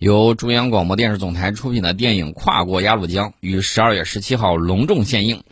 由中央广播电视总台出品的电影《跨过鸭绿江》于十二月十七号隆重献映。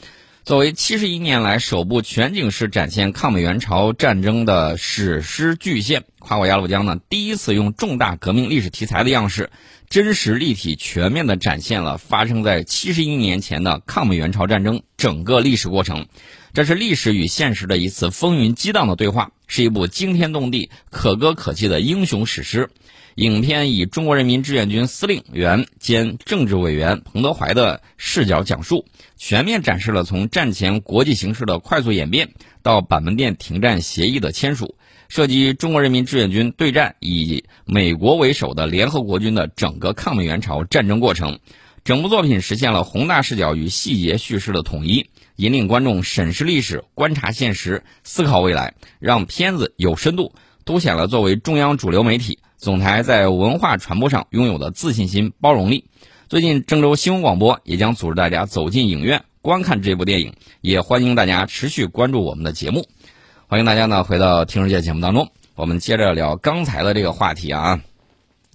作为七十一年来首部全景式展现抗美援朝战争的史诗巨献，《跨过鸭绿江》呢，第一次用重大革命历史题材的样式，真实立体、全面地展现了发生在七十一年前的抗美援朝战争整个历史过程。这是历史与现实的一次风云激荡的对话，是一部惊天动地、可歌可泣的英雄史诗。影片以中国人民志愿军司令员兼政治委员彭德怀的视角讲述，全面展示了从战前国际形势的快速演变到板门店停战协议的签署，涉及中国人民志愿军对战以美国为首的联合国军的整个抗美援朝战争过程。整部作品实现了宏大视角与细节叙事的统一，引领观众审视历史、观察现实、思考未来，让片子有深度，凸显了作为中央主流媒体。总台在文化传播上拥有的自信心、包容力。最近，郑州新闻广播也将组织大家走进影院观看这部电影，也欢迎大家持续关注我们的节目。欢迎大家呢回到《听世界》节目当中，我们接着聊刚才的这个话题啊。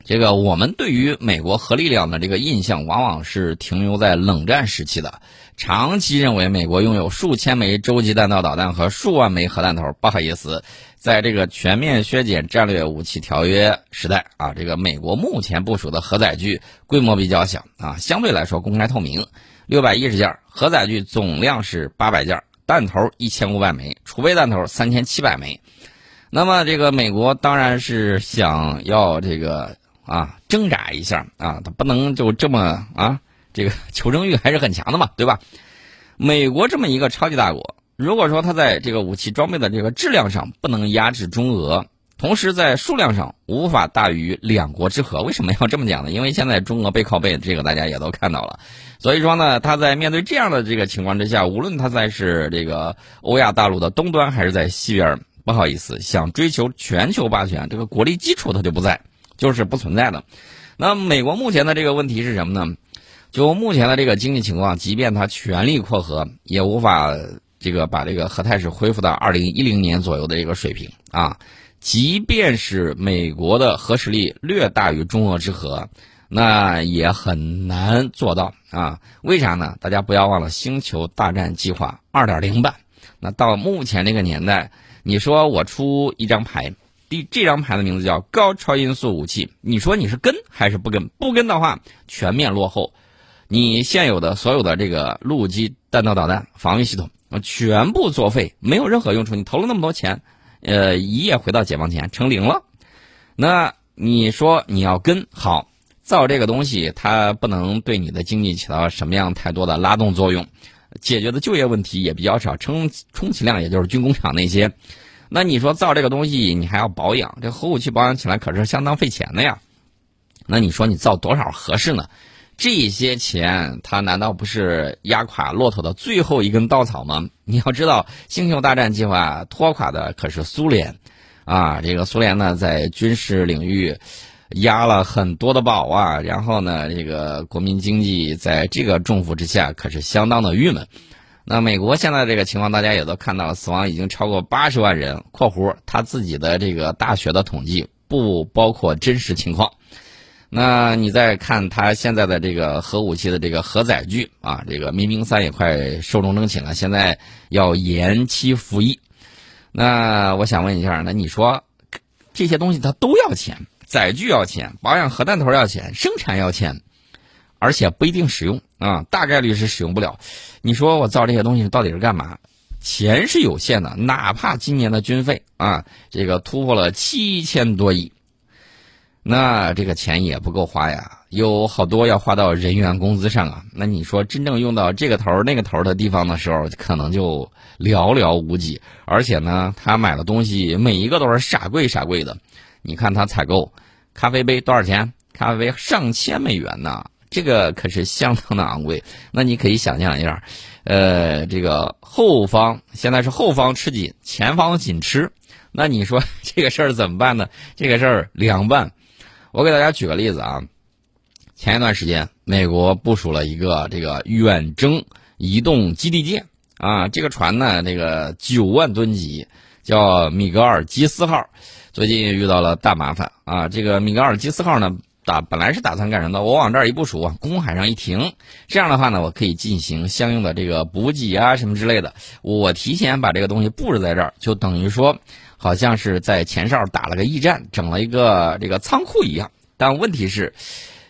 这个我们对于美国核力量的这个印象，往往是停留在冷战时期的，长期认为美国拥有数千枚洲际弹道导弹和数万枚核弹头。不好意思。在这个全面削减战略武器条约时代啊，这个美国目前部署的核载具规模比较小啊，相对来说公开透明，六百一十件，核载具总量是八百件，弹头一千五百枚，储备弹头三千七百枚。那么这个美国当然是想要这个啊挣扎一下啊，他不能就这么啊，这个 求生欲还是很强的嘛，对吧？美国这么一个超级大国。如果说它在这个武器装备的这个质量上不能压制中俄，同时在数量上无法大于两国之和，为什么要这么讲呢？因为现在中俄背靠背，这个大家也都看到了。所以说呢，他在面对这样的这个情况之下，无论他在是这个欧亚大陆的东端，还是在西边，不好意思，想追求全球霸权，这个国力基础它就不在，就是不存在的。那美国目前的这个问题是什么呢？就目前的这个经济情况，即便它全力扩核，也无法。这个把这个核态势恢复到二零一零年左右的这个水平啊，即便是美国的核实力略大于中俄之和，那也很难做到啊。为啥呢？大家不要忘了星球大战计划二点零版。那到目前这个年代，你说我出一张牌，第这张牌的名字叫高超音速武器，你说你是跟还是不跟？不跟的话，全面落后。你现有的所有的这个陆基弹道导弹防御系统。全部作废，没有任何用处。你投了那么多钱，呃，一夜回到解放前，成零了。那你说你要跟好造这个东西，它不能对你的经济起到什么样太多的拉动作用，解决的就业问题也比较少，充充其量也就是军工厂那些。那你说造这个东西，你还要保养，这核武器保养起来可是相当费钱的呀。那你说你造多少合适呢？这些钱，它难道不是压垮骆驼的最后一根稻草吗？你要知道，星球大战计划拖垮的可是苏联，啊，这个苏联呢，在军事领域压了很多的宝啊，然后呢，这个国民经济在这个重负之下可是相当的郁闷。那美国现在这个情况，大家也都看到了，死亡已经超过八十万人（括弧他自己的这个大学的统计，不包括真实情况）。那你再看他现在的这个核武器的这个核载具啊，这个“民兵三”也快寿终正寝了，现在要延期服役。那我想问一下，那你说这些东西它都要钱，载具要钱，保养核弹头要钱，生产要钱，而且不一定使用啊，大概率是使用不了。你说我造这些东西到底是干嘛？钱是有限的，哪怕今年的军费啊，这个突破了七千多亿。那这个钱也不够花呀，有好多要花到人员工资上啊。那你说真正用到这个头那个头的地方的时候，可能就寥寥无几。而且呢，他买的东西每一个都是傻贵傻贵的。你看他采购咖啡杯多少钱？咖啡杯上千美元呢，这个可是相当的昂贵。那你可以想象一下，呃，这个后方现在是后方吃紧，前方紧吃。那你说 这个事儿怎么办呢？这个事儿凉拌。我给大家举个例子啊，前一段时间，美国部署了一个这个远征移动基地舰啊，这个船呢，这个九万吨级，叫米格尔基斯号，最近遇到了大麻烦啊。这个米格尔基斯号呢，打本来是打算干什么的？我往这儿一部署，往公海上一停，这样的话呢，我可以进行相应的这个补给啊什么之类的。我提前把这个东西布置在这儿，就等于说，好像是在前哨打了个驿站，整了一个这个仓库一样。但问题是，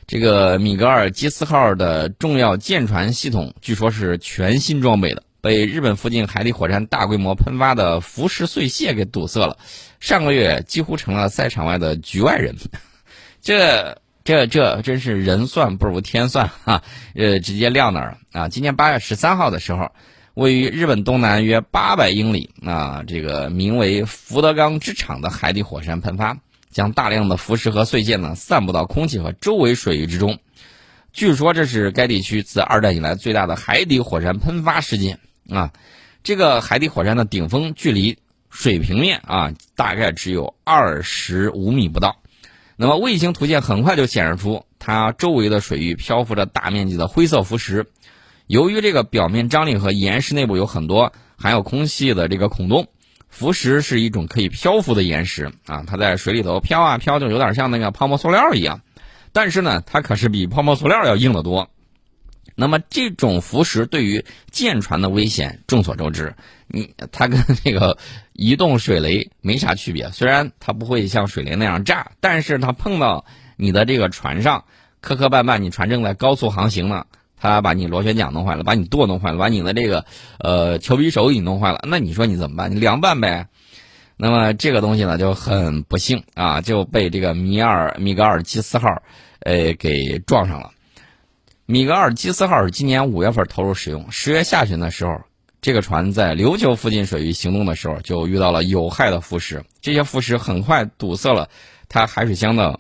这个米格尔基斯号的重要舰船系统据说是全新装备的，被日本附近海底火山大规模喷发的浮石碎屑给堵塞了。上个月几乎成了赛场外的局外人。这。这这真是人算不如天算哈，呃，直接撂那儿了啊！今年八月十三号的时候，位于日本东南约八百英里啊，这个名为福德冈之场的海底火山喷发，将大量的浮石和碎屑呢散布到空气和周围水域之中。据说这是该地区自二战以来最大的海底火山喷发事件啊！这个海底火山的顶峰距离水平面啊，大概只有二十五米不到。那么卫星图像很快就显示出，它周围的水域漂浮着大面积的灰色浮石。由于这个表面张力和岩石内部有很多含有空气的这个孔洞，浮石是一种可以漂浮的岩石啊，它在水里头飘啊飘，就有点像那个泡沫塑料一样。但是呢，它可是比泡沫塑料要硬得多。那么这种浮石对于舰船的危险众所周知，你它跟那个移动水雷没啥区别。虽然它不会像水雷那样炸，但是它碰到你的这个船上磕磕绊绊，你船正在高速航行呢，他把你螺旋桨弄坏了，把你舵弄坏了，把你的这个呃球皮手给你弄坏了，那你说你怎么办？你凉拌呗。那么这个东西呢就很不幸啊，就被这个米尔米格尔基斯号呃给撞上了。米格尔基斯号是今年五月份投入使用，十月下旬的时候，这个船在琉球附近水域行动的时候，就遇到了有害的浮石。这些浮石很快堵塞了它海水箱的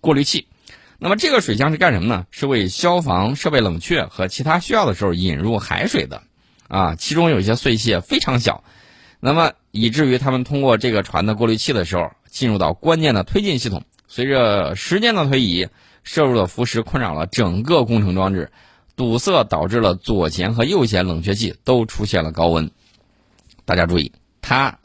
过滤器。那么这个水箱是干什么呢？是为消防设备冷却和其他需要的时候引入海水的。啊，其中有一些碎屑非常小，那么以至于他们通过这个船的过滤器的时候，进入到关键的推进系统。随着时间的推移。摄入的浮石困扰了整个工程装置，堵塞导致了左舷和右舷冷却器都出现了高温。大家注意，它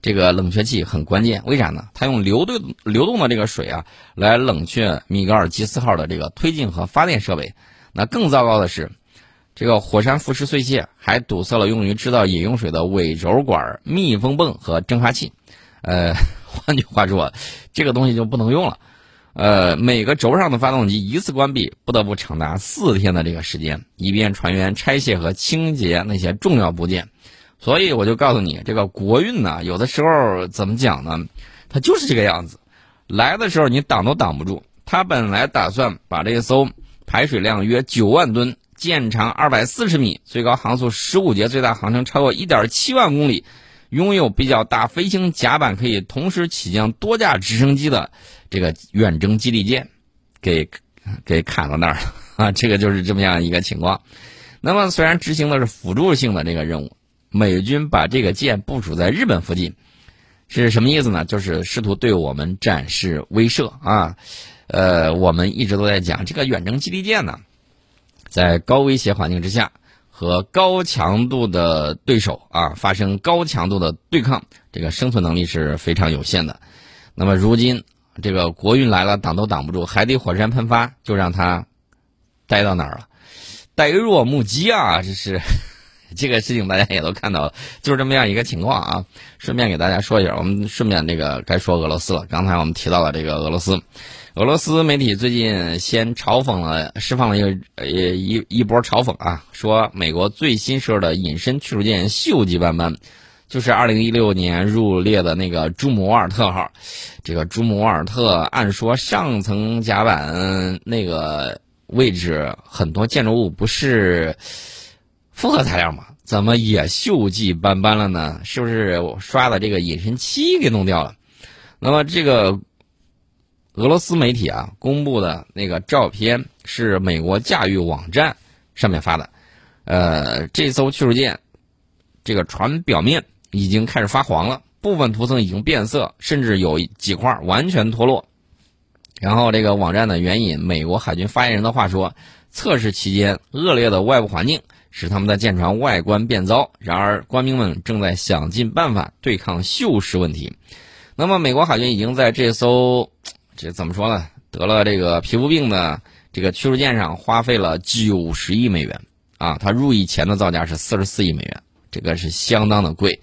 这个冷却器很关键，为啥呢？它用流动流动的这个水啊，来冷却米格尔基斯号的这个推进和发电设备。那更糟糕的是，这个火山浮石碎屑还堵塞了用于制造饮用水的尾轴管、密封泵和蒸发器。呃，换句话说，这个东西就不能用了。呃，每个轴上的发动机一次关闭，不得不长达四天的这个时间，以便船员拆卸和清洁那些重要部件。所以我就告诉你，这个国运呢，有的时候怎么讲呢？它就是这个样子。来的时候你挡都挡不住。他本来打算把这艘排水量约九万吨、舰长二百四十米、最高航速十五节、最大航程超过一点七万公里。拥有比较大飞行甲板，可以同时起降多架直升机的这个远征基地舰，给给砍到那儿了啊！这个就是这么样一个情况。那么，虽然执行的是辅助性的这个任务，美军把这个舰部署在日本附近，是什么意思呢？就是试图对我们展示威慑啊！呃，我们一直都在讲这个远征基地舰呢，在高威胁环境之下。和高强度的对手啊发生高强度的对抗，这个生存能力是非常有限的。那么如今这个国运来了，挡都挡不住，海底火山喷发就让他待到哪儿了？呆若木鸡啊！这是这个事情，大家也都看到了，就是这么样一个情况啊。顺便给大家说一下，我们顺便这个该说俄罗斯了。刚才我们提到了这个俄罗斯。俄罗斯媒体最近先嘲讽了，释放了一个呃一一波嘲讽啊，说美国最新式的隐身驱逐舰“锈迹斑斑”，就是2016年入列的那个“朱姆沃尔特号”。这个“朱姆沃尔特”按说上层甲板那个位置很多建筑物不是复合材料嘛？怎么也锈迹斑斑了呢？是不是我刷的这个隐身漆给弄掉了？那么这个。俄罗斯媒体啊公布的那个照片是美国驾驭网站上面发的，呃，这艘驱逐舰这个船表面已经开始发黄了，部分涂层已经变色，甚至有几块完全脱落。然后这个网站呢援引美国海军发言人的话说，测试期间恶劣的外部环境使他们的舰船外观变糟，然而官兵们正在想尽办法对抗锈蚀问题。那么美国海军已经在这艘。这怎么说呢？得了这个皮肤病的这个驱逐舰上花费了九十亿美元啊，它入役前的造价是四十四亿美元，这个是相当的贵。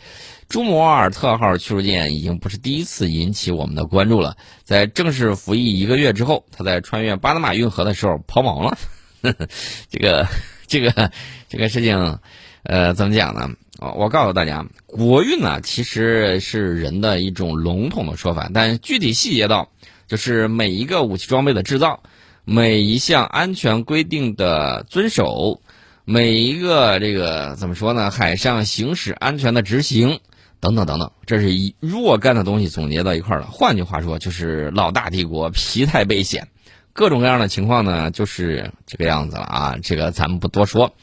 朱姆沃尔特号驱逐舰已经不是第一次引起我们的关注了，在正式服役一个月之后，它在穿越巴拿马运河的时候抛锚了，这个 这个这个事情，呃，怎么讲呢？我告诉大家，国运呢其实是人的一种笼统的说法，但具体细节到，就是每一个武器装备的制造，每一项安全规定的遵守，每一个这个怎么说呢？海上行驶安全的执行，等等等等，这是一若干的东西总结到一块儿了。换句话说，就是老大帝国疲态备险，各种各样的情况呢，就是这个样子了啊。这个咱们不多说。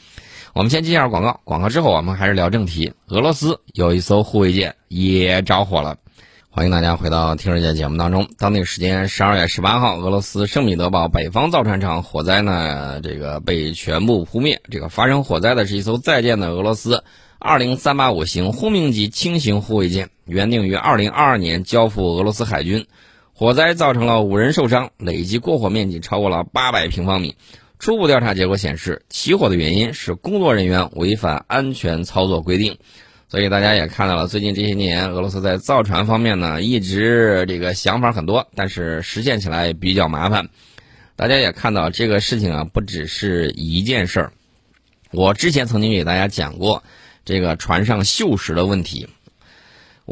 我们先接一下广告，广告之后我们还是聊正题。俄罗斯有一艘护卫舰也着火了，欢迎大家回到听世界节目当中。当地时间十二月十八号，俄罗斯圣彼得堡北方造船厂火灾呢，这个被全部扑灭。这个发生火灾的是一艘在建的俄罗斯二零三八五型轰鸣级轻型护卫舰，原定于二零二二年交付俄罗斯海军。火灾造成了五人受伤，累计过火面积超过了八百平方米。初步调查结果显示，起火的原因是工作人员违反安全操作规定。所以大家也看到了，最近这些年，俄罗斯在造船方面呢，一直这个想法很多，但是实现起来比较麻烦。大家也看到这个事情啊，不只是一件事儿。我之前曾经给大家讲过这个船上锈蚀的问题。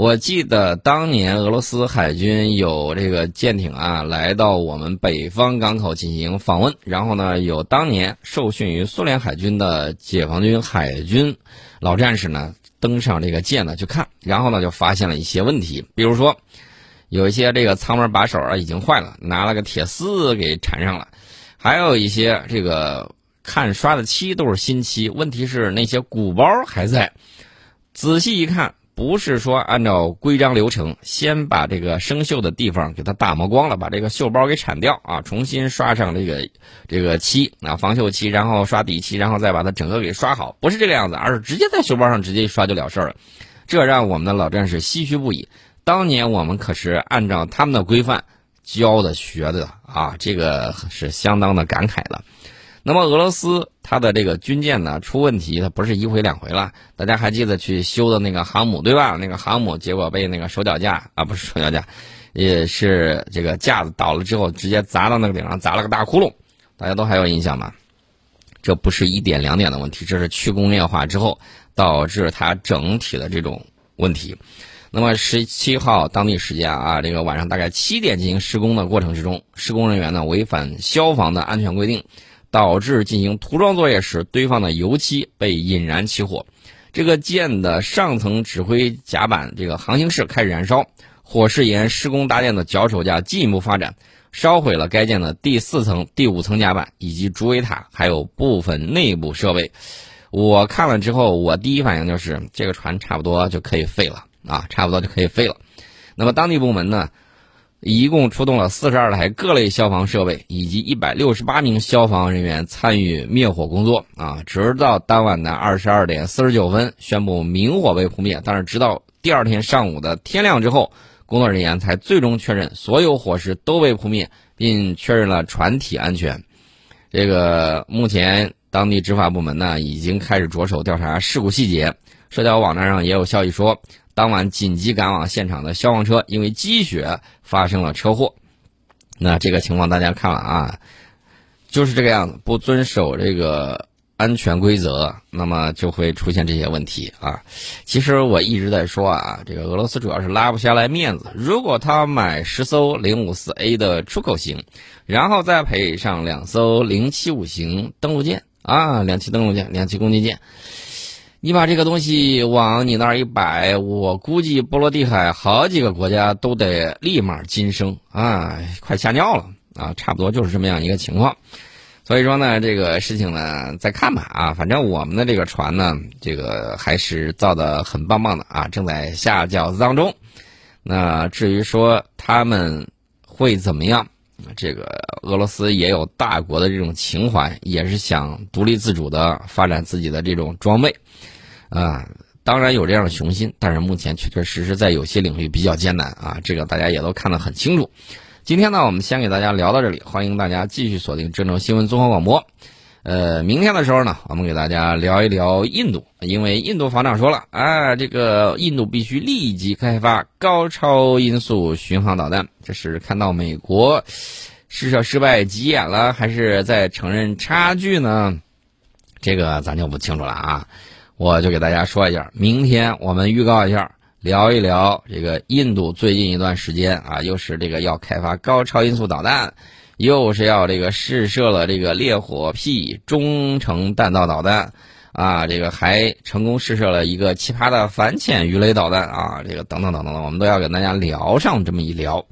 我记得当年俄罗斯海军有这个舰艇啊，来到我们北方港口进行访问，然后呢，有当年受训于苏联海军的解放军海军老战士呢，登上这个舰呢去看，然后呢就发现了一些问题，比如说有一些这个舱门把手啊已经坏了，拿了个铁丝给缠上了，还有一些这个看刷的漆都是新漆，问题是那些鼓包还在，仔细一看。不是说按照规章流程，先把这个生锈的地方给它打磨光了，把这个锈包给铲掉啊，重新刷上这个这个漆啊，防锈漆，然后刷底漆，然后再把它整个给刷好，不是这个样子，而是直接在锈包上直接一刷就了事儿了，这让我们的老战士唏嘘不已。当年我们可是按照他们的规范教的学的啊，这个是相当的感慨的。那么俄罗斯它的这个军舰呢出问题，它不是一回两回了。大家还记得去修的那个航母对吧？那个航母结果被那个手脚架啊，不是手脚架，也是这个架子倒了之后，直接砸到那个顶上，砸了个大窟窿。大家都还有印象吗？这不是一点两点的问题，这是去工业化之后导致它整体的这种问题。那么十七号当地时间啊，这个晚上大概七点进行施工的过程之中，施工人员呢违反消防的安全规定。导致进行涂装作业时堆放的油漆被引燃起火，这个舰的上层指挥甲板这个航行室开始燃烧，火势沿施工搭建的脚手架进一步发展，烧毁了该舰的第四层、第五层甲板以及主尾塔，还有部分内部设备。我看了之后，我第一反应就是这个船差不多就可以废了啊，差不多就可以废了。那么当地部门呢？一共出动了四十二台各类消防设备，以及一百六十八名消防人员参与灭火工作啊！直到当晚的二十二点四十九分宣布明火被扑灭，但是直到第二天上午的天亮之后，工作人员才最终确认所有火势都被扑灭，并确认了船体安全。这个目前当地执法部门呢已经开始着手调查事故细节，社交网站上也有消息说。当晚紧急赶往现场的消防车因为积雪发生了车祸，那这个情况大家看了啊，就是这个样子，不遵守这个安全规则，那么就会出现这些问题啊。其实我一直在说啊，这个俄罗斯主要是拉不下来面子。如果他买十艘零五四 A 的出口型，然后再配上两艘零七五型登陆舰啊，两栖登陆舰、两栖攻击舰。你把这个东西往你那儿一摆，我估计波罗的海好几个国家都得立马噤声啊，快吓尿了啊！差不多就是这么样一个情况。所以说呢，这个事情呢，再看吧啊，反正我们的这个船呢，这个还是造的很棒棒的啊，正在下饺子当中。那至于说他们会怎么样，这个俄罗斯也有大国的这种情怀，也是想独立自主的发展自己的这种装备。啊，当然有这样的雄心，但是目前确确实实在有些领域比较艰难啊，这个大家也都看得很清楚。今天呢，我们先给大家聊到这里，欢迎大家继续锁定郑州新闻综合广播。呃，明天的时候呢，我们给大家聊一聊印度，因为印度防长说了，啊，这个印度必须立即开发高超音速巡航导弹。这是看到美国试射失败急眼了，还是在承认差距呢？这个咱就不清楚了啊。我就给大家说一下，明天我们预告一下。聊一聊这个印度最近一段时间啊，又是这个要开发高超音速导弹，又是要这个试射了这个烈火 P 中程弹道导弹，啊，这个还成功试射了一个奇葩的反潜鱼雷导弹啊，这个等等等等，我们都要跟大家聊上这么一聊。